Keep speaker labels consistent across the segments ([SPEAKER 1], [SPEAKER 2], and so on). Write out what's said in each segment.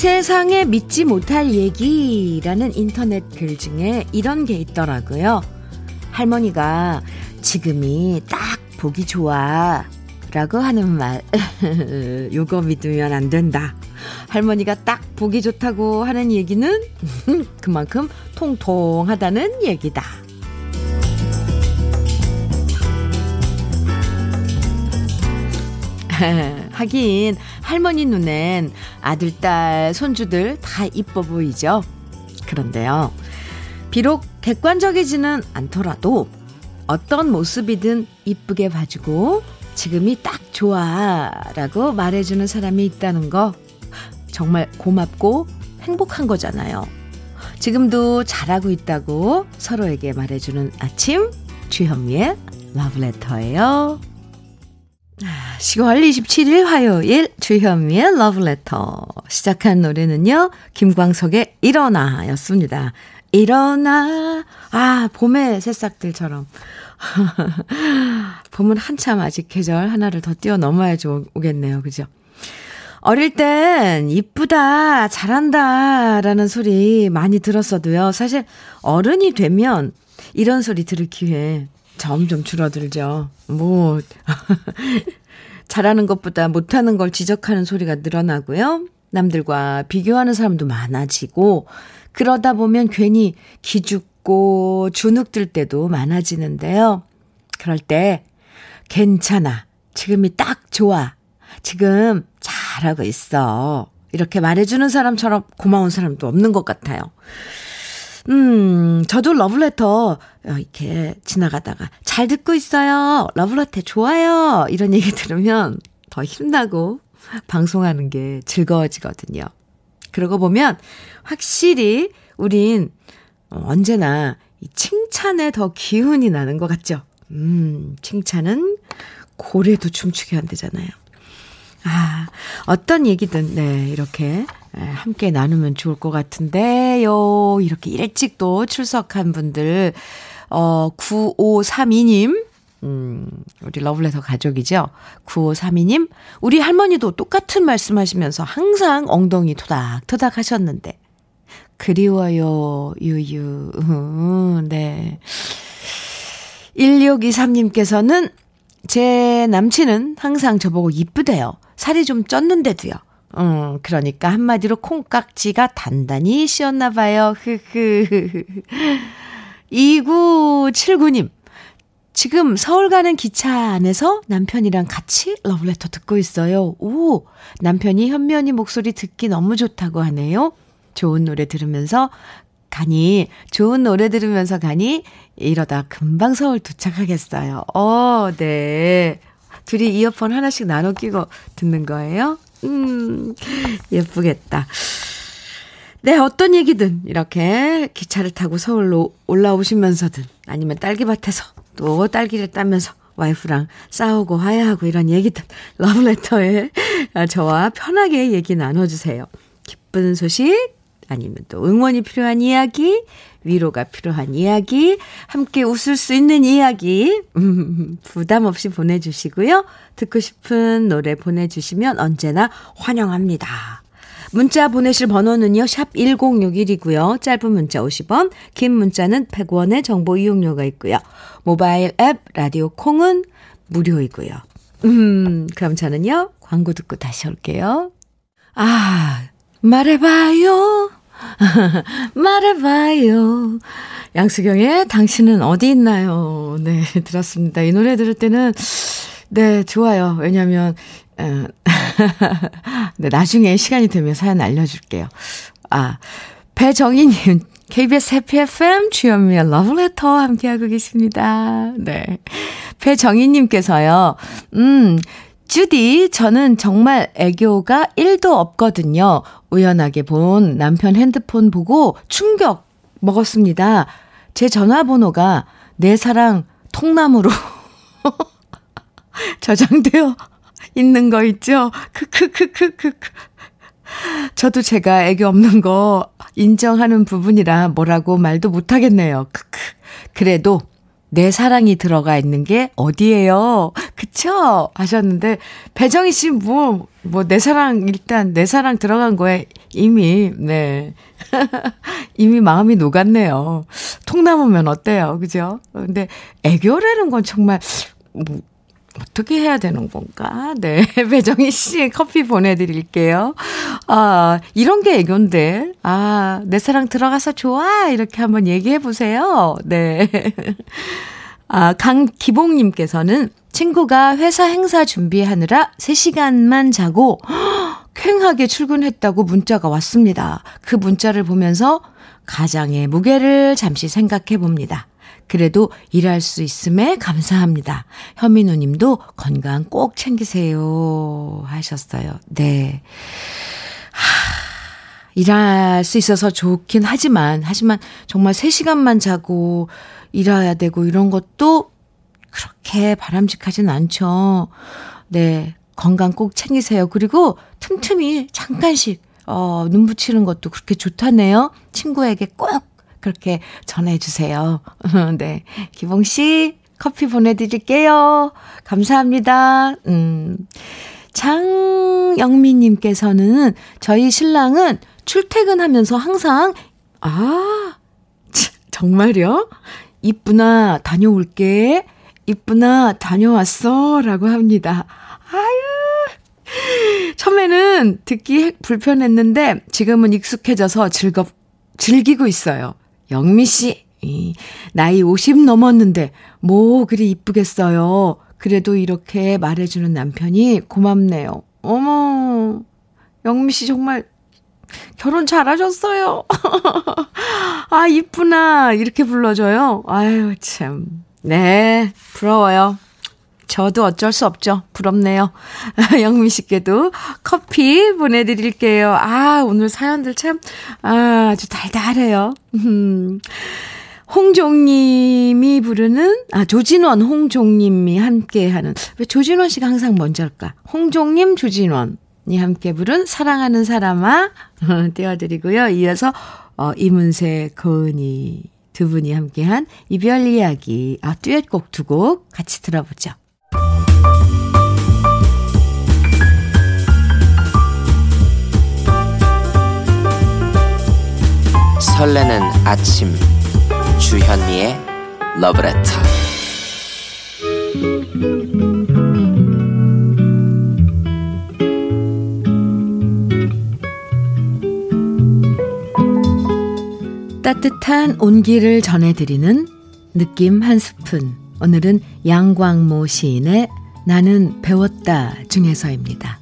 [SPEAKER 1] 이 세상에 믿지 못할 얘기라는 인터넷 글 중에 이런 게 있더라고요. 할머니가 지금이 딱 보기 좋아. 라고 하는 말. 요거 믿으면 안 된다. 할머니가 딱 보기 좋다고 하는 얘기는 그만큼 통통하다는 얘기다. 하긴 할머니 눈엔 아들, 딸, 손주들 다 이뻐 보이죠. 그런데요. 비록 객관적이지는 않더라도 어떤 모습이든 이쁘게 봐주고 지금이 딱 좋아 라고 말해주는 사람이 있다는 거 정말 고맙고 행복한 거잖아요. 지금도 잘하고 있다고 서로에게 말해주는 아침 주현미의 러브레터예요. 10월 27일 화요일 주현미의 러브레터 시작한 노래는요. 김광석의 일어나 였습니다. 일어나 아 봄의 새싹들처럼 봄은 한참 아직 계절 하나를 더 뛰어넘어야지 오겠네요. 그죠? 어릴 땐 이쁘다, 잘한다 라는 소리 많이 들었어도요. 사실 어른이 되면 이런 소리 들을 기회 점점 줄어들죠. 뭐, 잘하는 것보다 못하는 걸 지적하는 소리가 늘어나고요. 남들과 비교하는 사람도 많아지고, 그러다 보면 괜히 기죽고 주눅 들 때도 많아지는데요. 그럴 때, 괜찮아. 지금이 딱 좋아. 지금 잘하고 있어. 이렇게 말해주는 사람처럼 고마운 사람도 없는 것 같아요. 음, 저도 러블레터 이렇게 지나가다가 잘 듣고 있어요. 러블레터 좋아요. 이런 얘기 들으면 더 힘나고 방송하는 게 즐거워지거든요. 그러고 보면 확실히 우린 언제나 이 칭찬에 더 기운이 나는 것 같죠? 음, 칭찬은 고래도 춤추게 한대잖아요. 아, 어떤 얘기든, 네, 이렇게 함께 나누면 좋을 것 같은데요. 이렇게 일찍 또 출석한 분들, 어, 9532님, 음, 우리 러블레터 가족이죠. 9532님, 우리 할머니도 똑같은 말씀 하시면서 항상 엉덩이 토닥토닥 하셨는데, 그리워요, 유유, 음, 네. 1623님께서는 제 남친은 항상 저보고 이쁘대요. 살이 좀 쪘는데도요. 음, 그러니까 한마디로 콩깍지가 단단히 씌었나 봐요. 흐흐. 2979님. 지금 서울 가는 기차 안에서 남편이랑 같이 러브레터 듣고 있어요. 오, 남편이 현면이 목소리 듣기 너무 좋다고 하네요. 좋은 노래 들으면서 가니, 좋은 노래 들으면서 가니, 이러다 금방 서울 도착하겠어요. 어, 네. 둘이 이어폰 하나씩 나눠 끼고 듣는 거예요? 음, 예쁘겠다. 네, 어떤 얘기든 이렇게 기차를 타고 서울로 올라오시면서든 아니면 딸기밭에서 또 딸기를 따면서 와이프랑 싸우고 화해하고 이런 얘기든 러브레터에 저와 편하게 얘기 나눠주세요. 기쁜 소식 아니면 또 응원이 필요한 이야기 위로가 필요한 이야기, 함께 웃을 수 있는 이야기, 음, 부담 없이 보내주시고요. 듣고 싶은 노래 보내주시면 언제나 환영합니다. 문자 보내실 번호는요, 샵 1061이고요. 짧은 문자 50원, 긴 문자는 100원의 정보 이용료가 있고요. 모바일 앱, 라디오 콩은 무료이고요. 음, 그럼 저는요, 광고 듣고 다시 올게요. 아, 말해봐요. 말해봐요. 양수경의 당신은 어디 있나요? 네, 들었습니다. 이 노래 들을 때는, 네, 좋아요. 왜냐면, 어, 네, 나중에 시간이 되면 사연 알려줄게요. 아, 배정희님, KBS 해피 FM 주현미의 러브레터 함께하고 계십니다. 네. 배정희님께서요, 음, 주디, 저는 정말 애교가 1도 없거든요. 우연하게 본 남편 핸드폰 보고 충격 먹었습니다. 제 전화번호가 내 사랑 통나무로 저장되어 있는 거 있죠? 크크크크크. 저도 제가 애교 없는 거 인정하는 부분이라 뭐라고 말도 못 하겠네요. 크크. 그래도 내 사랑이 들어가 있는 게 어디예요? 그쵸? 하셨는데, 배정희 씨, 뭐, 뭐, 내 사랑, 일단, 내 사랑 들어간 거에 이미, 네. 이미 마음이 녹았네요. 통나무면 어때요? 그죠? 근데 애교라는 건 정말, 뭐, 어떻게 해야 되는 건가? 네. 배정희 씨 커피 보내드릴게요. 아, 이런 게 애교인데. 아, 내 사랑 들어가서 좋아. 이렇게 한번 얘기해 보세요. 네. 아, 강기봉님께서는 친구가 회사 행사 준비하느라 3시간만 자고 쾌하게 출근했다고 문자가 왔습니다. 그 문자를 보면서 가장의 무게를 잠시 생각해 봅니다. 그래도 일할 수 있음에 감사합니다. 현민우 님도 건강 꼭 챙기세요. 하셨어요. 네. 하, 일할 수 있어서 좋긴 하지만, 하지만 정말 3시간만 자고 일해야 되고 이런 것도 그렇게 바람직하진 않죠. 네. 건강 꼭 챙기세요. 그리고 틈틈이 잠깐씩, 어, 눈 붙이는 것도 그렇게 좋다네요. 친구에게 꼭 그렇게 전해주세요. 네. 기봉 씨, 커피 보내드릴게요. 감사합니다. 음. 장영민님께서는 저희 신랑은 출퇴근하면서 항상, 아, 정말요? 이쁘나 다녀올게. 이쁘나 다녀왔어. 라고 합니다. 아유. 처음에는 듣기 불편했는데 지금은 익숙해져서 즐겁, 즐기고 있어요. 영미 씨, 나이 50 넘었는데 뭐 그리 이쁘겠어요. 그래도 이렇게 말해주는 남편이 고맙네요. 어머, 영미 씨 정말 결혼 잘하셨어요. 아, 이쁘나. 이렇게 불러줘요. 아유, 참. 네, 부러워요. 저도 어쩔 수 없죠. 부럽네요. 영미 씨께도 커피 보내드릴게요. 아, 오늘 사연들 참, 아, 아주 달달해요. 음. 홍종님이 부르는, 아, 조진원, 홍종님이 함께 하는, 왜 조진원 씨가 항상 먼저 할까? 홍종님, 조진원이 함께 부른 사랑하는 사람아 띄워드리고요. 이어서, 어, 이문세, 거은이 두 분이 함께 한 이별 이야기, 아, 듀엣곡 두 곡 같이 들어보죠.
[SPEAKER 2] 설레는 아침 주현미의 러브레터
[SPEAKER 1] 따뜻한 온기를 전해드리는 느낌 한 스푼. 오늘은 양광모 시인의 나는 배웠다 중에서입니다.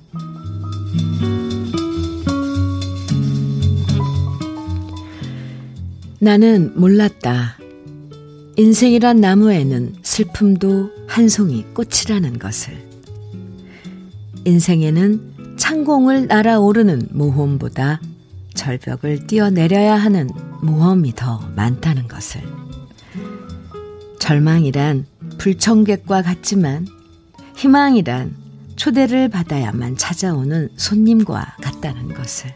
[SPEAKER 1] 나는 몰랐다. 인생이란 나무에는 슬픔도 한 송이 꽃이라는 것을. 인생에는 창공을 날아오르는 모험보다 절벽을 뛰어내려야 하는 모험이 더 많다는 것을. 절망이란 불청객과 같지만 희망이란 초대를 받아야만 찾아오는 손님과 같다는 것을.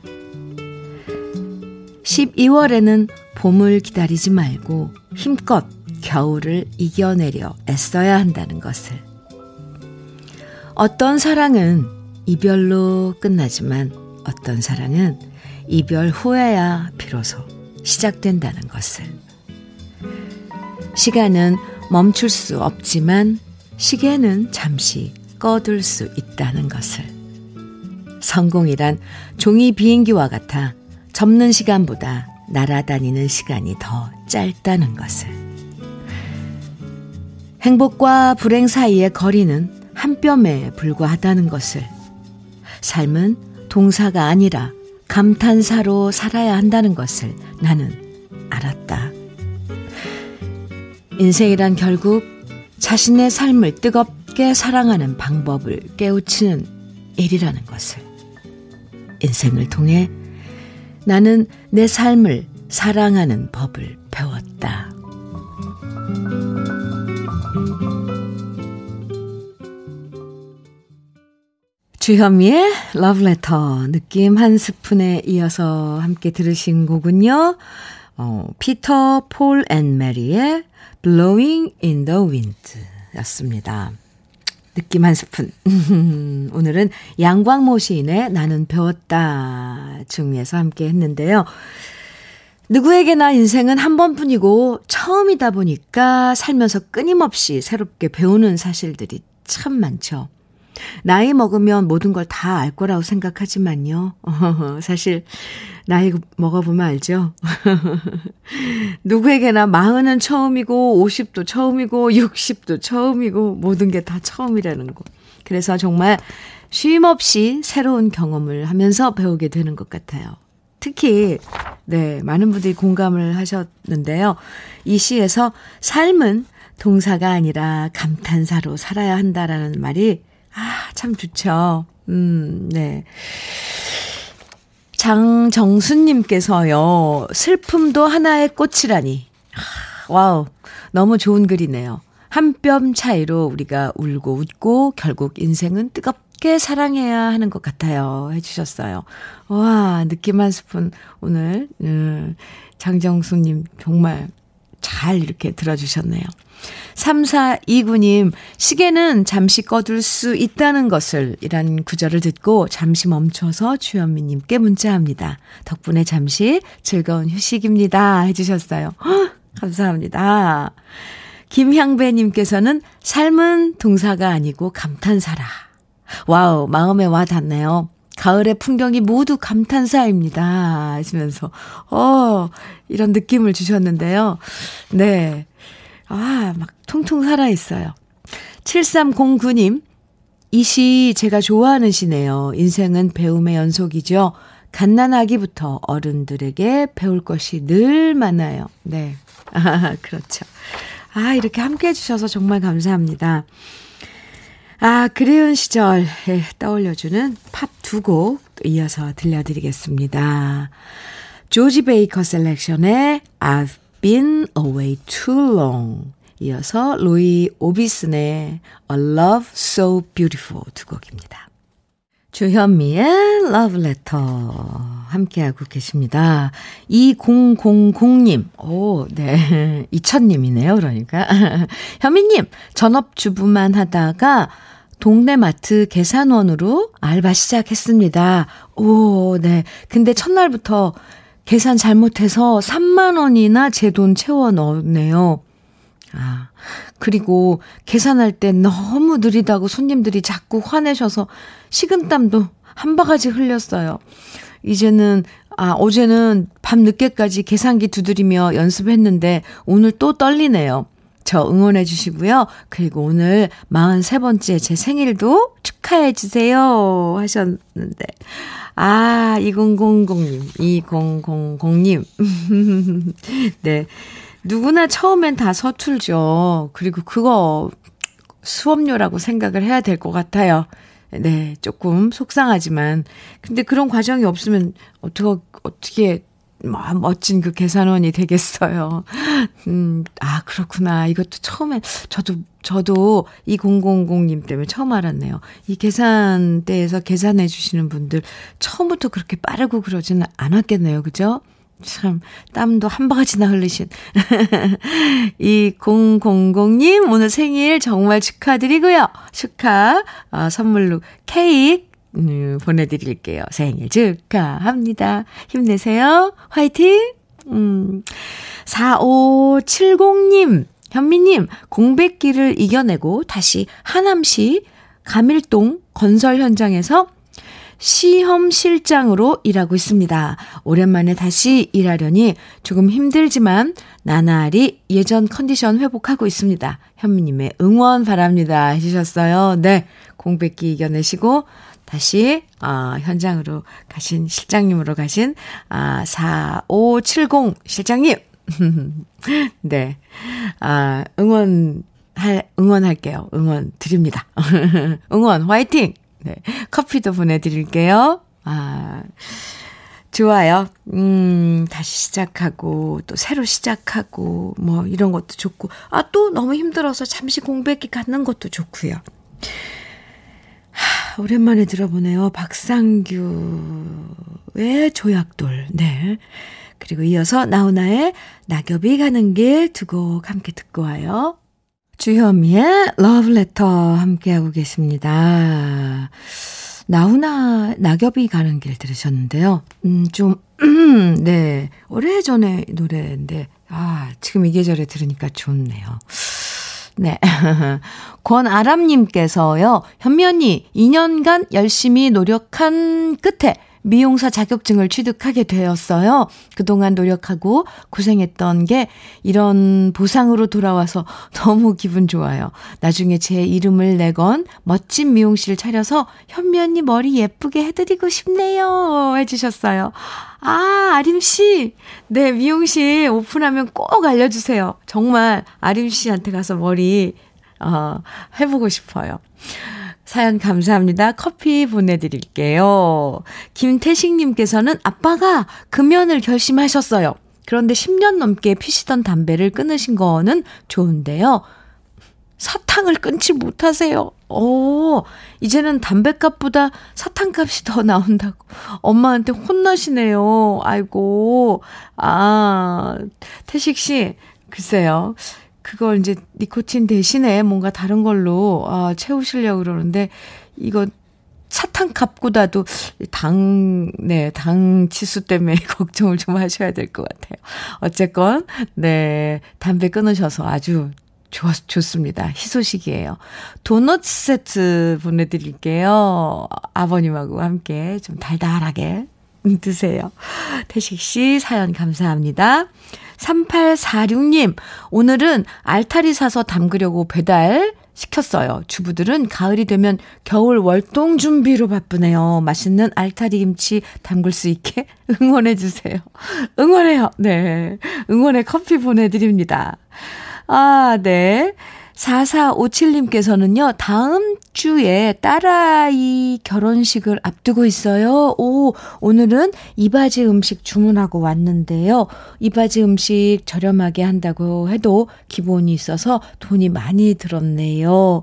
[SPEAKER 1] 12월에는 봄을 기다리지 말고 힘껏 겨울을 이겨내려 애써야 한다는 것을. 어떤 사랑은 이별로 끝나지만 어떤 사랑은 이별 후에야 비로소 시작된다는 것을. 시간은 멈출 수 없지만 시계는 잠시 꺼둘 수 있다는 것을. 성공이란 종이 비행기와 같아 접는 시간보다 날아다니는 시간이 더 짧다는 것을. 행복과 불행 사이의 거리는 한 뼘에 불과하다는 것을. 삶은 동사가 아니라 감탄사로 살아야 한다는 것을 나는 알았다. 인생이란 결국 자신의 삶을 뜨겁게 사랑하는 방법을 깨우치는 일이라는 것을. 인생을 통해 나는 내 삶을 사랑하는 법을 배웠다. 주현미의 러브레터 느낌 한 스푼에 이어서 함께 들으신 곡은요. 어, 피터 폴 앤 메리의 Blowing in the Wind 였습니다. 느낌 한 스푼. 오늘은 양광모 시인의 나는 배웠다 중에서 함께 했는데요. 누구에게나 인생은 한 번뿐이고 처음이다 보니까 살면서 끊임없이 새롭게 배우는 사실들이 참 많죠. 나이 먹으면 모든 걸 다 알 거라고 생각하지만요. 사실, 나이 먹어보면 알죠? 누구에게나 마흔은 처음이고, 50도 처음이고, 60도 처음이고, 모든 게 다 처음이라는 거. 그래서 정말 쉼 없이 새로운 경험을 하면서 배우게 되는 것 같아요. 특히, 네, 많은 분들이 공감을 하셨는데요. 이 시에서 삶은 동사가 아니라 감탄사로 살아야 한다라는 말이 아, 참 좋죠. 음, 네. 장정수님께서요, 슬픔도 하나의 꽃이라니. 와우, 너무 좋은 글이네요. 한 뼘 차이로 우리가 울고 웃고 결국 인생은 뜨겁게 사랑해야 하는 것 같아요. 해주셨어요. 와, 느낌 한 스푼 오늘, 음, 장정수님 정말 잘 이렇게 들어주셨네요. 3429님, 시계는 잠시 꺼둘 수 있다는 것을 이란 구절을 듣고 잠시 멈춰서 주현미님께 문자합니다. 덕분에 잠시 즐거운 휴식입니다. 해주셨어요. 허, 감사합니다. 김향배님께서는 삶은 동사가 아니고 감탄사라. 와우, 마음에 와 닿네요. 가을의 풍경이 모두 감탄사입니다. 하시면서, 어, 이런 느낌을 주셨는데요. 네. 아, 막 통통 살아있어요. 7309님, 이 시 제가 좋아하는 시네요. 인생은 배움의 연속이죠. 갓난아기부터 어른들에게 배울 것이 늘 많아요. 네. 아, 그렇죠. 아, 이렇게 함께 해주셔서 정말 감사합니다. 아, 그리운 시절 에 떠올려주는 팝 두 곡 이어서 들려드리겠습니다. 조지 베이커 셀렉션의 I've been away too long. 이어서 로이 오비슨의 A Love So Beautiful 두 곡입니다. 주현미의 러브레터 함께하고 계십니다. 2000님, 오, 네. 2000님이네요, 그러니까. 현미님, 전업주부만 하다가 동네 마트 계산원으로 알바 시작했습니다. 오, 네. 근데 첫날부터 계산 잘못해서 3만 원이나 제 돈 채워 넣었네요. 아, 그리고 계산할 때 너무 느리다고 손님들이 자꾸 화내셔서 식은땀도 한 바가지 흘렸어요. 이제는, 아, 어제는 밤 늦게까지 계산기 두드리며 연습했는데 오늘 또 떨리네요. 저 응원해 주시고요. 그리고 오늘 43번째 제 생일도 축 하해 주세요. 하셨는데. 아, 2000님, 2000님. 네. 누구나 처음엔 다 서툴죠. 그리고 그거 수업료라고 생각을 해야 될 것 같아요. 네, 조금 속상하지만. 근데 그런 과정이 없으면 어떻게, 어떻게 멋진 그 계산원이 되겠어요. 음, 아, 그렇구나. 이것도 처음에, 저도, 저도 이 000님 때문에 처음 알았네요. 이 계산대에서 계산해 주시는 분들 처음부터 그렇게 빠르고 그러지는 않았겠네요. 그죠? 참, 땀도 한 바가지나 흘리신. 이 000님, 오늘 생일 정말 축하드리고요. 축하, 어, 선물로 케이크 음, 보내드릴게요. 생일 축하합니다. 힘내세요. 화이팅! 음, 4570님, 현미님, 공백기를 이겨내고 다시 하남시 가밀동 건설 현장에서 시험 실장으로 일하고 있습니다. 오랜만에 다시 일하려니 조금 힘들지만 나날이 예전 컨디션 회복하고 있습니다. 현미님의 응원 바랍니다. 해주셨어요. 네. 공백기 이겨내시고 다시 어, 현장으로 가신 실장님으로 가신 아 4570 실장님. 네. 아, 응원 할 응원할게요. 응원 드립니다. 응원 화이팅. 네. 커피도 보내 드릴게요. 아. 좋아요. 음, 다시 시작하고, 또 새로 시작하고, 뭐, 이런 것도 좋고, 아, 또 너무 힘들어서 잠시 공백기 갖는 것도 좋고요. 하, 오랜만에 들어보네요. 박상규의 조약돌. 네. 그리고 이어서 나훈아의 낙엽이 가는 길 두 곡 함께 듣고 와요. 주현미의 러브레터 함께하고 계십니다. 나훈아 낙엽이 가는 길 들으셨는데요. 음, 좀, 네. 오래전에 노래인데, 아, 지금 이 계절에 들으니까 좋네요. 네. 권아람님께서요, 현미 언니, 2년간 열심히 노력한 끝에 미용사 자격증을 취득하게 되었어요. 그동안 노력하고 고생했던 게 이런 보상으로 돌아와서 너무 기분 좋아요. 나중에 제 이름을 내건 멋진 미용실 차려서 현미 언니 머리 예쁘게 해드리고 싶네요. 해주셨어요. 아, 아림씨. 네, 미용실 오픈하면 꼭 알려주세요. 정말 아림씨한테 가서 머리, 어, 해보고 싶어요. 사연 감사합니다. 커피 보내드릴게요. 김태식님께서는 아빠가 금연을 결심하셨어요. 그런데 10년 넘게 피시던 담배를 끊으신 거는 좋은데요. 사탕을 끊지 못하세요. 오, 이제는 담배값보다 사탕값이 더 나온다고. 엄마한테 혼나시네요. 아이고. 아, 태식 씨, 글쎄요. 그걸 이제 니코틴 대신에 뭔가 다른 걸로 아, 채우시려고 그러는데 이거 사탕 값보다도 당, 네, 당 치수 때문에 걱정을 좀 하셔야 될 것 같아요. 어쨌건, 네, 담배 끊으셔서 아주 좋, 좋습니다. 희소식이에요. 도넛 세트 보내드릴게요. 아버님하고 함께 좀 달달하게 드세요. 태식 씨 사연 감사합니다. 3846님, 오늘은 알타리 사서 담그려고 배달 시켰어요. 주부들은 가을이 되면 겨울 월동 준비로 바쁘네요. 맛있는 알타리 김치 담글 수 있게 응원해주세요. 응원해요. 네. 응원의 커피 보내드립니다. 아, 네. 4457님께서는요, 다음 주에 딸아이 결혼식을 앞두고 있어요. 오, 오늘은 이바지 음식 주문하고 왔는데요. 이바지 음식 저렴하게 한다고 해도 기본이 있어서 돈이 많이 들었네요.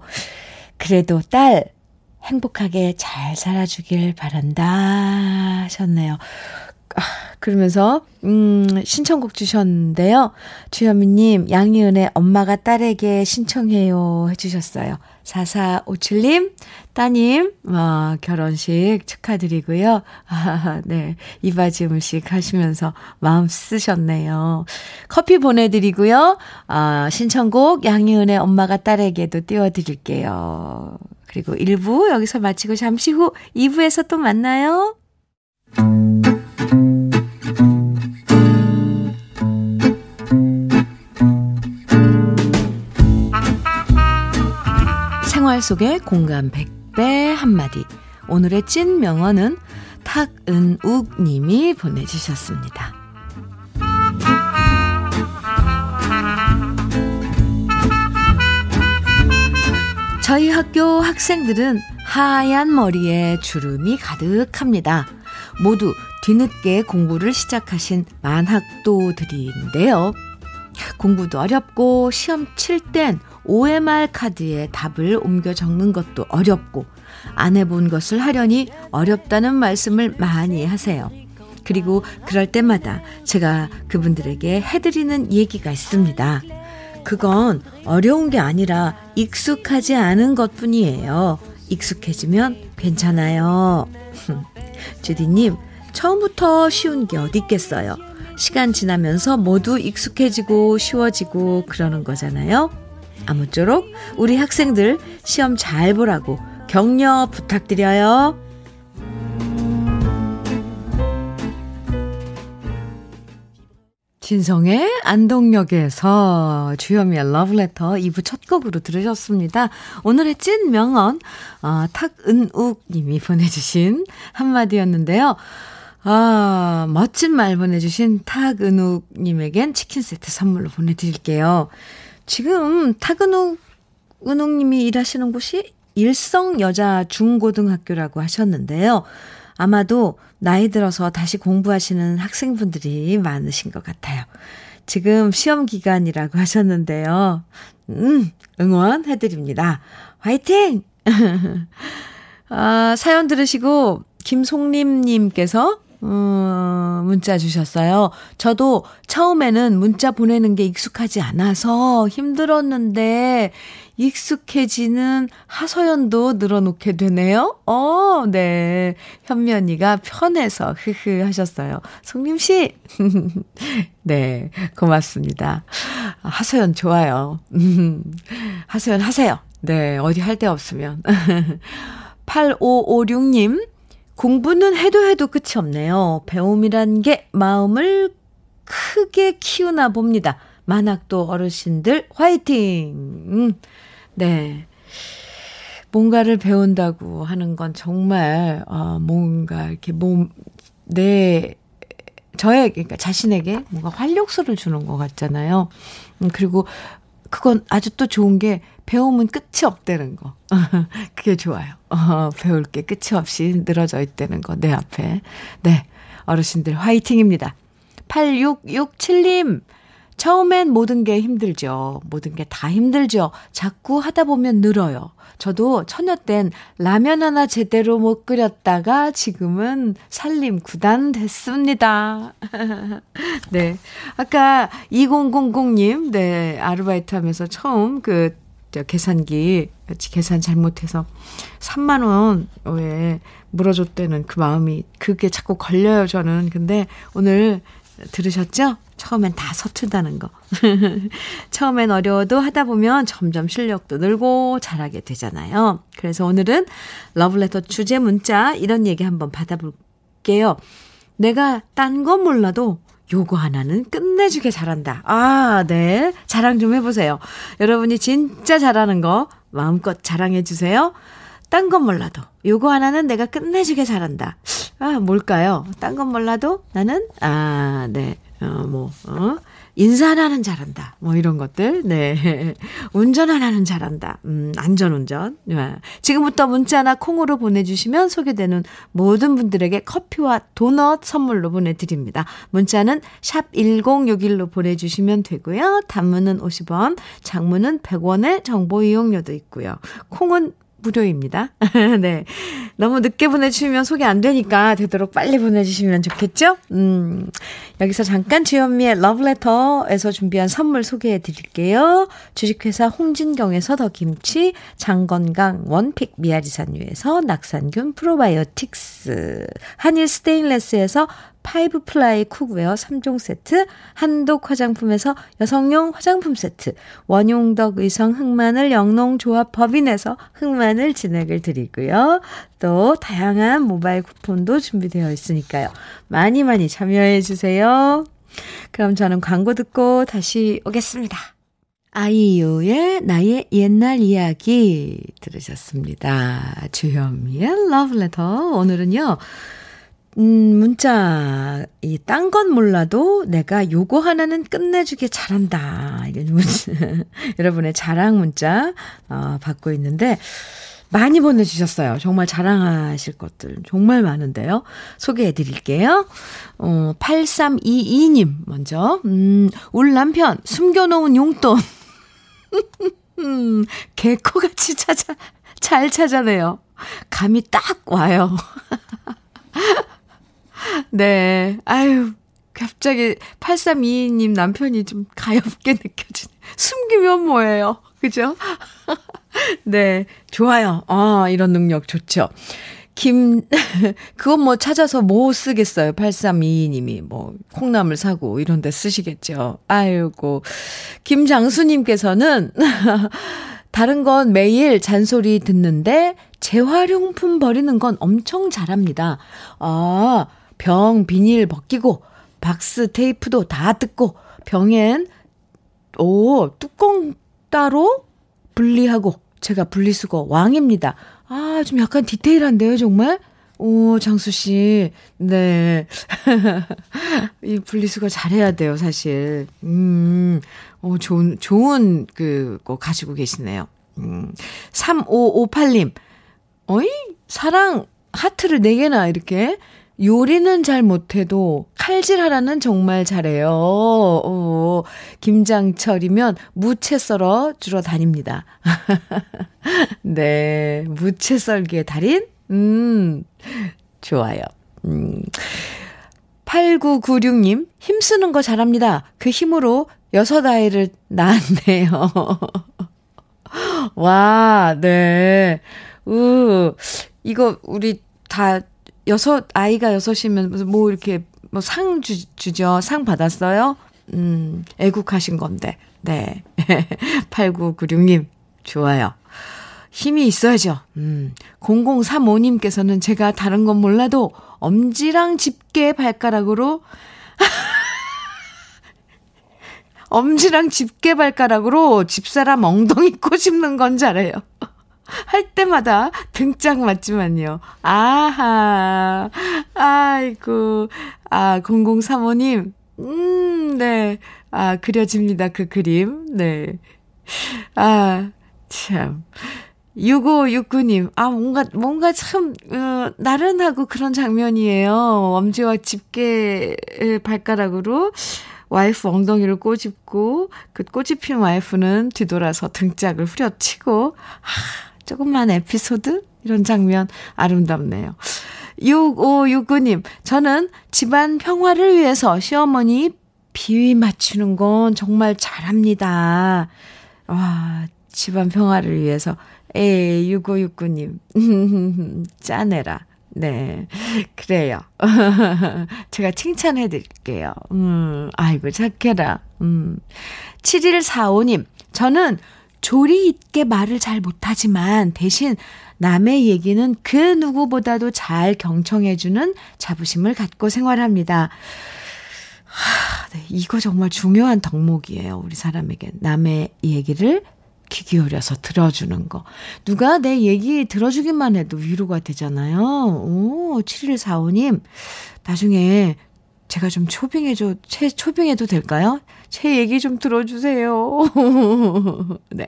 [SPEAKER 1] 그래도 딸, 행복하게 잘 살아주길 바란다 하셨네요. 아, 그러면서, 음, 신청곡 주셨는데요. 주현미님, 양희은의 엄마가 딸에게 신청해요 해주셨어요. 4457님, 따님, 어, 결혼식 축하드리고요. 아, 네. 이바지 음식 하시면서 마음 쓰셨네요. 커피 보내드리고요. 아, 신청곡 양희은의 엄마가 딸에게도 띄워드릴게요. 그리고 1부 여기서 마치고 잠시 후 2부에서 또 만나요. 생활 속의 공감 100배 한마디. 오늘의 찐 명언은 탁은욱 님이 보내주셨습니다. 저희 학교 학생들은 하얀 머리에 주름이 가득합니다. 모두 뒤늦게 공부를 시작하신 만학도들인데요. 공부도 어렵고 시험 칠 땐 OMR 카드에 답을 옮겨 적는 것도 어렵고 안 해본 것을 하려니 어렵다는 말씀을 많이 하세요. 그리고 그럴 때마다 제가 그분들에게 해드리는 얘기가 있습니다. 그건 어려운 게 아니라 익숙하지 않은 것 뿐이에요. 익숙해지면 괜찮아요. 주디님, 처음부터 쉬운 게 어디 있겠어요? 시간 지나면서 모두 익숙해지고 쉬워지고 그러는 거잖아요. 아무쪼록 우리 학생들 시험 잘 보라고 격려 부탁드려요. 진성의 안동역에서 주현미의 러브레터 2부 첫 곡으로 들으셨습니다. 오늘의 찐 명언, 어, 탁은욱 님이 보내주신 한마디였는데요. 아, 멋진 말 보내주신 탁은욱 님에겐 치킨 세트 선물로 보내드릴게요. 지금 탁은욱, 은욱 님이 일하시는 곳이 일성 여자 중고등학교라고 하셨는데요. 아마도 나이 들어서 다시 공부하시는 학생분들이 많으신 것 같아요. 지금 시험 기간이라고 하셨는데요. 음, 응원해드립니다. 화이팅! 아, 사연 들으시고, 김송림님께서 어, 문자 주셨어요. 저도 처음에는 문자 보내는 게 익숙하지 않아서 힘들었는데, 익숙해지는 하소연도 늘어놓게 되네요. 어, 네. 현미 언니가 편해서, 흐흐 하셨어요. 송림씨. 네. 고맙습니다. 하소연 좋아요. 하소연 하세요. 네. 어디 할 데 없으면. 8556님. 공부는 해도 해도 끝이 없네요. 배움이란 게 마음을 크게 키우나 봅니다. 만학도 어르신들 화이팅! 음, 네. 뭔가를 배운다고 하는 건 정말, 어, 뭔가 이렇게 몸, 내, 저에게, 그러니까 자신에게 뭔가 활력소를 주는 것 같잖아요. 음, 그리고 그건 아주 또 좋은 게 배움은 끝이 없다는 거. 그게 좋아요. 어, 배울 게 끝이 없이 늘어져 있다는 거, 내 앞에. 네. 어르신들 화이팅입니다. 8667님, 처음엔 모든 게 힘들죠. 모든 게 다 힘들죠. 자꾸 하다 보면 늘어요. 저도 처녀 땐 라면 하나 제대로 못 끓였다가 지금은 살림 구단 됐습니다. 네. 아까 2000님, 네, 아르바이트 하면서 처음 그, 저 계산기, 계산 잘못해서 3만원 왜 물어줬다는 그 마음이, 그게 자꾸 걸려요, 저는. 근데 오늘 들으셨죠? 처음엔 다 서툴다는 거. 처음엔 어려워도 하다 보면 점점 실력도 늘고 잘하게 되잖아요. 그래서 오늘은 러블레터 주제 문자 이런 얘기 한번 받아볼게요. 내가 딴 건 몰라도 요거 하나는 끝내주게 잘한다. 아, 네. 자랑 좀 해보세요. 여러분이 진짜 잘하는 거 마음껏 자랑해주세요. 딴 건 몰라도 요거 하나는 내가 끝내주게 잘한다. 아, 뭘까요? 딴 건 몰라도 나는, 아, 네. 어, 뭐, 어? 인사 하나는 잘한다. 뭐 이런 것들. 네. 운전 하나는 잘한다. 음, 안전운전. 네. 지금부터 문자나 콩으로 보내주시면 소개되는 모든 분들에게 커피와 도넛 선물로 보내드립니다. 문자는 샵 1061로 보내주시면 되고요. 단문은 50원, 장문은 100원의 정보 이용료도 있고요. 콩은 무료입니다. 네. 너무 늦게 보내주시면 소개 안 되니까 되도록 빨리 보내주시면 좋겠죠? 음, 여기서 잠깐 주현미의 러브레터에서 준비한 선물 소개해 드릴게요. 주식회사 홍진경에서 더 김치, 장건강 원픽 미아리산유에서 낙산균 프로바이오틱스, 한일 스테인레스에서 five ply cookware 3종 세트, 한독 화장품에서 여성용 화장품 세트, 원용덕 의성 흑마늘 영농조합 법인에서 흑마늘 진액을 드리고요. 또 다양한 모바일 쿠폰도 준비되어 있으니까요. 많이 많이 참여해 주세요. 그럼 저는 광고 듣고 다시 오겠습니다. 아이유의 나의 옛날 이야기 들으셨습니다. 주현미의 러브레터. 오늘은요. 음, 문자, 이, 딴 건 몰라도 내가 요거 하나는 끝내주게 잘한다. 여러분의 자랑 문자, 어, 받고 있는데, 많이 보내주셨어요. 정말 자랑하실 것들 정말 많은데요. 소개해 드릴게요. 어, 8322님, 먼저. 음, 울 남편, 숨겨놓은 용돈. 음, 개코같이 찾아, 잘 찾아내요. 감이 딱 와요. 네. 아유, 갑자기 8322님 남편이 좀 가엽게 느껴지네. 숨기면 뭐예요? 그죠? 네. 좋아요. 아, 이런 능력 좋죠. 김, 그건 뭐 찾아서 뭐 쓰겠어요. 8322님이 뭐 콩나물 사고 이런 데 쓰시겠죠. 아이고. 김장수님께서는 다른 건 매일 잔소리 듣는데 재활용품 버리는 건 엄청 잘합니다. 아, 병 비닐 벗기고 박스 테이프도 다 뜯고 병엔 오 뚜껑 따로 분리하고 제가 분리수거 왕입니다. 아, 좀 약간 디테일한데요, 정말? 오, 장수 씨. 네. 이 분리수거 잘해야 돼요, 사실. 음. 오, 좋은 좋은 그 거 가지고 계시네요. 음. 3558님. 어이? 사랑 하트를 4개나 이렇게 요리는 잘 못해도 칼질하라는 정말 잘해요. 어, 김장철이면 무채 썰어 주러 다닙니다. 네, 무채 썰기의 달인? 음, 좋아요. 음, 8996님, 힘쓰는 거 잘합니다. 그 힘으로 여섯 아이를 낳았네요. 와, 네. 우, 이거 우리 다 여섯, 아이가 여섯이면 뭐 이렇게 뭐 상 주, 주죠. 상 받았어요? 음, 애국하신 건데. 네. 8996님, 좋아요. 힘이 있어야죠. 음, 0035님께서는 제가 다른 건 몰라도 엄지랑 집게 발가락으로 엄지랑 집게 발가락으로 집사람 엉덩이 꼬집는 건 잘해요. 할 때마다 등짝 맞지만요. 아하. 아이고. 아, 0035님. 음, 네. 아, 그려집니다. 그 그림. 네. 아, 참. 6569님, 아, 뭔가, 뭔가 참, 어, 나른하고 그런 장면이에요. 엄지와 집게 발가락으로 와이프 엉덩이를 꼬집고, 그 꼬집힌 와이프는 뒤돌아서 등짝을 후려치고, 하, 조금만 에피소드? 이런 장면 아름답네요. 6569님, 저는 집안 평화를 위해서 시어머니 비위 맞추는 건 정말 잘합니다. 와, 집안 평화를 위해서. 에 6569님. 짜내라. 네. 그래요. 제가 칭찬해 드릴게요. 음, 아이고, 착해라. 음. 7145님. 저는 조리 있게 말을 잘 못하지만 대신 남의 얘기는 그 누구보다도 잘 경청해주는 자부심을 갖고 생활합니다. 하, 네, 이거 정말 중요한 덕목이에요. 우리 사람에게. 남의 얘기를 귀 기울여서 들어주는 거. 누가 내 얘기 들어주기만 해도 위로가 되잖아요. 오, 7145님. 나중에 제가 좀 초빙해줘, 채, 초빙해도 될까요? 제 얘기 좀 들어주세요. 네.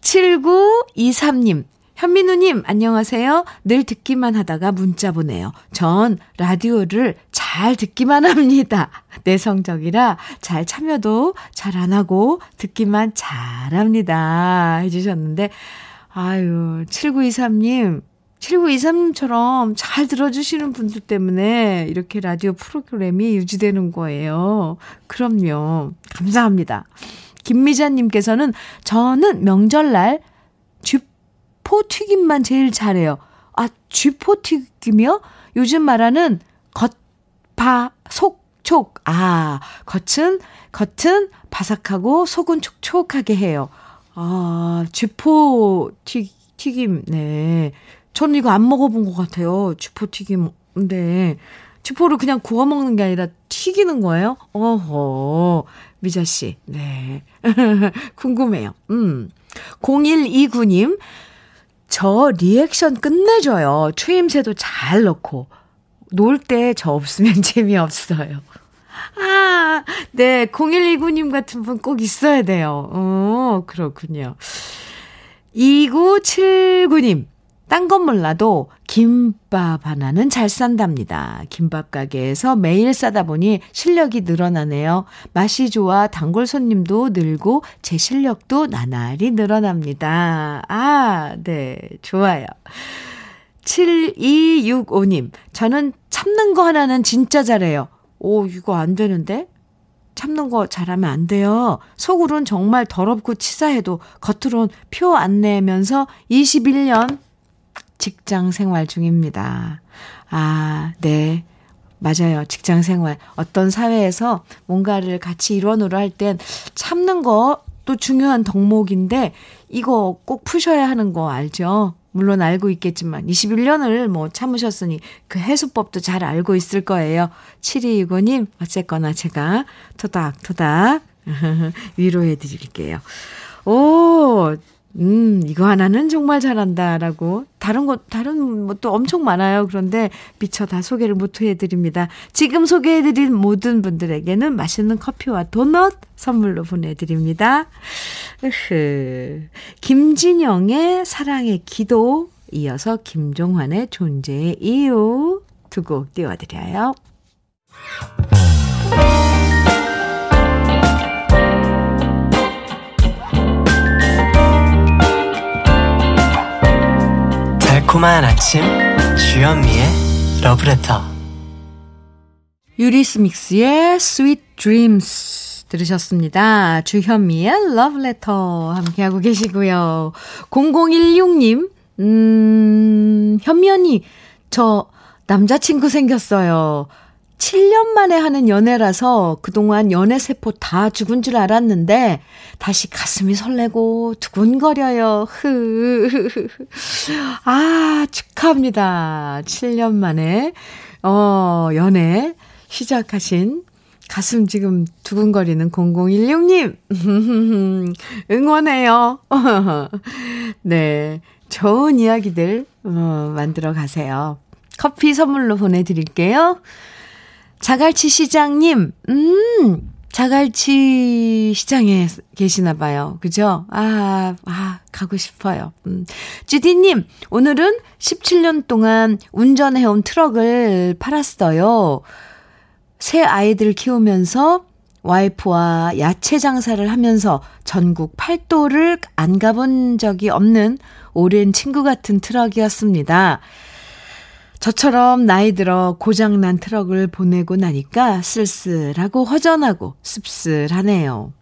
[SPEAKER 1] 7923님. 현민우님, 안녕하세요. 늘 듣기만 하다가 문자 보내요. 전 라디오를 잘 듣기만 합니다. 내성적이라 잘 참여도 잘 안 하고 듣기만 잘 합니다. 해주셨는데, 아유, 7923님, 7923님처럼 잘 들어주시는 분들 때문에 이렇게 라디오 프로그램이 유지되는 거예요. 그럼요. 감사합니다. 김미자님께서는 저는 명절날 쥐포 튀김만 제일 잘해요. 아, 쥐포 튀김이요? 요즘 말하는 겉 바, 속, 촉. 아, 겉은, 겉은 바삭하고 속은 촉촉하게 해요. 아, 쥐포 튀, 튀김, 네. 저는 이거 안 먹어본 것 같아요. 쥐포 튀김. 근데 쥐포를 그냥 구워 먹는 게 아니라 튀기는 거예요? 어허. 미자 씨. 네. 궁금해요. 음. 0129님. 저 리액션 끝내줘요. 추임새도 잘 넣고. 놀 때 저 없으면 재미없어요. 아, 네. 0129님 같은 분 꼭 있어야 돼요. 어, 그렇군요. 2979님. 딴 건 몰라도 김밥 하나는 잘 싼답니다. 김밥 가게에서 매일 싸다 보니 실력이 늘어나네요. 맛이 좋아 단골 손님도 늘고 제 실력도 나날이 늘어납니다. 아, 네. 좋아요. 7265님, 저는 참는 거 하나는 진짜 잘해요. 오, 이거 안 되는데? 참는 거 잘하면 안 돼요. 속으론 정말 더럽고 치사해도 겉으론 표 안 내면서 21년 직장 생활 중입니다. 아, 네. 맞아요. 직장 생활. 어떤 사회에서 뭔가를 같이 일원으로 할 땐 참는 것도 중요한 덕목인데 이거 꼭 푸셔야 하는 거 알죠? 물론 알고 있겠지만 21년을 뭐 참으셨으니 그 해수법도 잘 알고 있을 거예요. 7229님 어쨌거나 제가 토닥토닥 위로해 드릴게요. 오, 음, 이거 하나는 정말 잘한다라고. 다른 것, 다른 것도 엄청 많아요. 그런데 미처 다 소개를 못 해드립니다. 지금 소개해드린 모든 분들에게는 맛있는 커피와 도넛 선물로 보내드립니다. 으흐. 김진영의 사랑의 기도, 이어서 김종환의 존재의 이유 두 곡 띄워드려요.
[SPEAKER 2] 달콤한 아침 주현미의 러브레터
[SPEAKER 1] 유리스 믹스의 Sweet Dreams 들으셨습니다. 주현미의 Letter 함께하고 계시고요. 0016님, 음, 현미 언니, 저 남자친구 생겼어요. 7년 만에 하는 연애라서 그동안 연애세포 다 죽은 줄 알았는데 다시 가슴이 설레고 두근거려요. 흐. 아, 축하합니다. 7년 만에, 어, 연애 시작하신 가슴 지금 두근거리는 0016님. 응원해요. 네. 좋은 이야기들, 어, 만들어 가세요. 커피 선물로 보내드릴게요. 자갈치 시장님, 음, 자갈치 시장에 계시나 봐요. 그죠? 아, 아, 가고 싶어요. 음. 찌디님, 오늘은 17년 동안 운전해온 트럭을 팔았어요. 새 아이들 키우면서 와이프와 야채 장사를 하면서 전국 팔도를 안 가본 적이 없는 오랜 친구 같은 트럭이었습니다. 저처럼 나이 들어 고장난 트럭을 보내고 나니까 쓸쓸하고 허전하고 씁쓸하네요.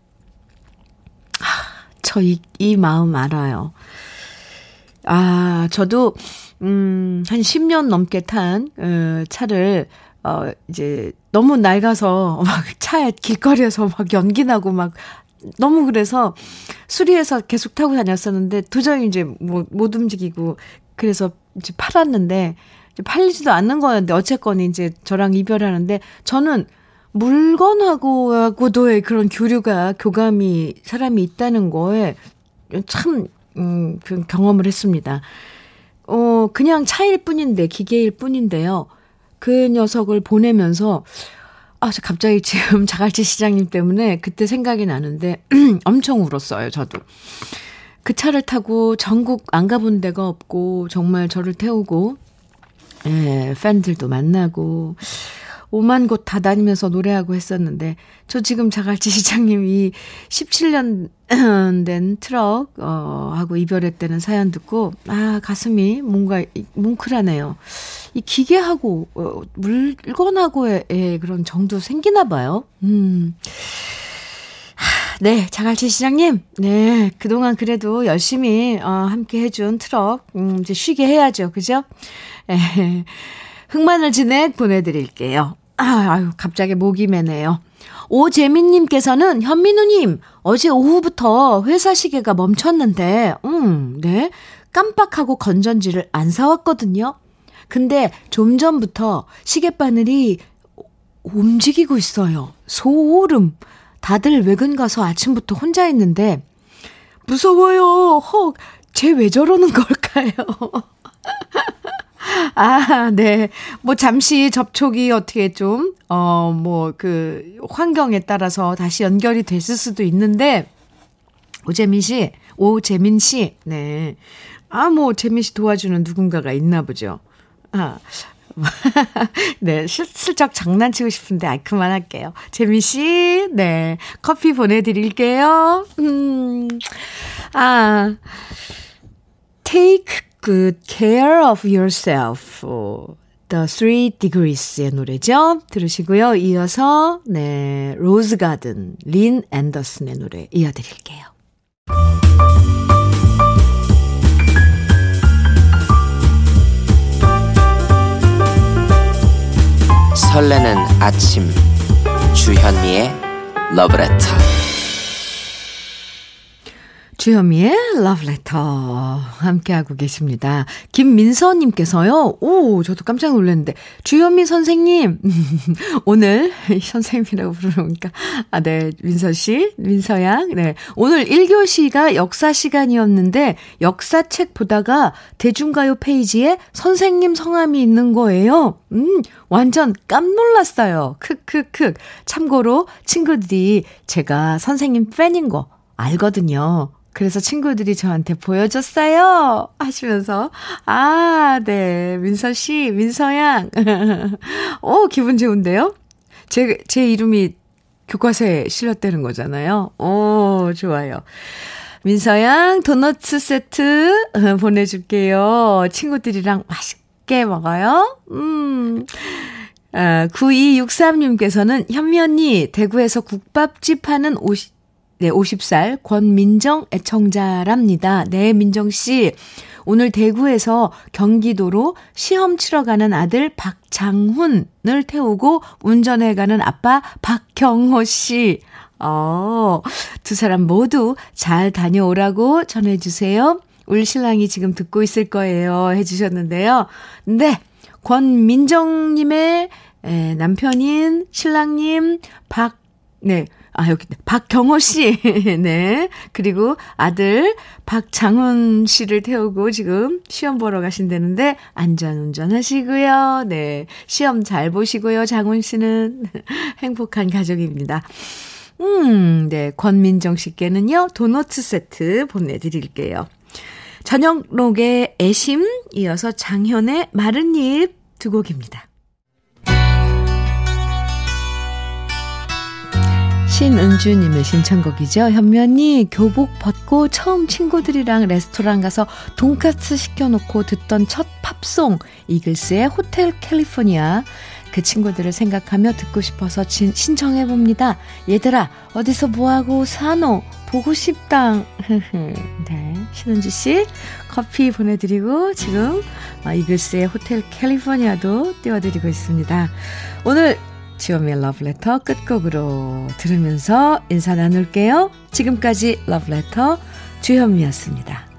[SPEAKER 1] 아, 저 이, 이 마음 알아요. 아, 저도, 음, 한 10년 넘게 탄, 어, 차를, 어, 이제, 너무 낡아서, 막, 차에 길거리에서 막 연기 나고 막, 너무 그래서, 수리해서 계속 타고 다녔었는데, 도저히 이제 뭐, 못 움직이고, 그래서 이제 팔았는데, 팔리지도 않는 거였는데 어쨌건 이제 저랑 이별하는데 저는 물건하고하고도의 그런 교류가 교감이 사람이 있다는 거에 참 음, 그 경험을 했습니다. 어, 그냥 차일 뿐인데 기계일 뿐인데요. 그 녀석을 보내면서 아, 저 갑자기 지금 자갈치 시장님 때문에 그때 생각이 나는데 엄청 울었어요, 저도. 그 차를 타고 전국 안 가본 데가 없고 정말 저를 태우고 예, 팬들도 만나고, 오만 곳 다 다니면서 노래하고 했었는데, 저 지금 자갈치 시장님 이 17년 된 트럭, 어, 하고 이별했다는 사연 듣고, 아, 가슴이 뭔가 뭉클하네요. 이 기계하고, 어, 물건하고의 예, 그런 정도 생기나 봐요. 음. 네, 자갈치 시장님. 네, 그동안 그래도 열심히, 어, 함께 해준 트럭, 음, 이제 쉬게 해야죠. 그죠? 에, 흑마늘 진액 보내드릴게요. 아, 아유, 갑자기 목이 매네요. 오재민님께서는 현민우님, 어제 오후부터 회사 시계가 멈췄는데, 음, 네. 깜빡하고 건전지를 안 사왔거든요. 근데 좀 전부터 시계바늘이 움직이고 있어요. 소름. 다들 외근 가서 아침부터 혼자 있는데, 무서워요. 헉, 쟤 왜 저러는 걸까요? 아, 네. 뭐 잠시 접촉이 어떻게 좀, 어, 뭐 그 환경에 따라서 다시 연결이 됐을 수도 있는데, 오재민 씨, 오재민 씨, 네. 아, 뭐, 재민 씨 도와주는 누군가가 있나 보죠. 아. 네, 슬쩍 장난치고 싶은데, 아, 그만할게요. 재민 씨, 네. 커피 보내드릴게요. 음, 아. take good care of yourself. The Three Degrees의 노래죠. 들으시고요. 이어서 네 Rose Garden 린 앤더슨의 노래 이어드릴게요.
[SPEAKER 2] 설레는 아침. 주현미의 러브레터
[SPEAKER 1] 주현미의 러브레터 함께하고 계십니다. 김민서님께서요. 오, 저도 깜짝 놀랐는데 주현미 선생님 오늘 선생님이라고 부르니까 아, 네, 민서 씨, 민서 양. 네, 오늘 1교시가 역사 시간이었는데 역사책 보다가 대중가요 페이지에 선생님 성함이 있는 거예요. 음, 완전 깜놀랐어요. 크크크. 참고로 친구들이 제가 선생님 팬인 거 알거든요. 그래서 친구들이 저한테 보여줬어요. 하시면서, 아, 네. 민서 씨, 민서 양. 오, 기분 좋은데요? 제, 제 이름이 교과서에 실렸다는 거잖아요. 오, 좋아요. 민서양 도너츠 세트 보내줄게요. 친구들이랑 맛있게 먹어요. 음. 아, 9263님께서는 현미 언니, 대구에서 국밥집 하는 50, 네, 50살 권민정 애청자랍니다. 네, 민정 씨. 오늘 대구에서 경기도로 시험 치러 가는 아들 박장훈을 태우고 운전해 가는 아빠 박경호 씨. 어, 두 사람 모두 잘 다녀오라고 전해주세요. 우리 신랑이 지금 듣고 있을 거예요. 해주셨는데요. 네. 권민정님의 남편인 신랑님 박, 네. 아, 여기, 박경호 씨. 네. 그리고 아들 박장훈 씨를 태우고 지금 시험 보러 가신다는데 안전 운전 하시고요. 네. 시험 잘 보시고요. 장훈 씨는 행복한 가족입니다. 음, 네. 권민정 씨께는요, 도너츠 세트 보내드릴게요. 저녁록의 애심, 이어서 장현의 마른 잎 두 곡입니다. 신은주님의 신청곡이죠. 현면이 교복 벗고 처음 친구들이랑 레스토랑 가서 돈까스 시켜놓고 듣던 첫 팝송 이글스의 호텔 캘리포니아 그 친구들을 생각하며 듣고 싶어서 진, 신청해봅니다. 얘들아 어디서 뭐하고 사노 보고 싶당 네 신은주 씨 커피 보내드리고 지금 어, 이글스의 호텔 캘리포니아도 띄워드리고 있습니다. 오늘 지원미의 러브레터 끝곡으로 들으면서 인사 나눌게요. 지금까지 러브레터 주현미였습니다.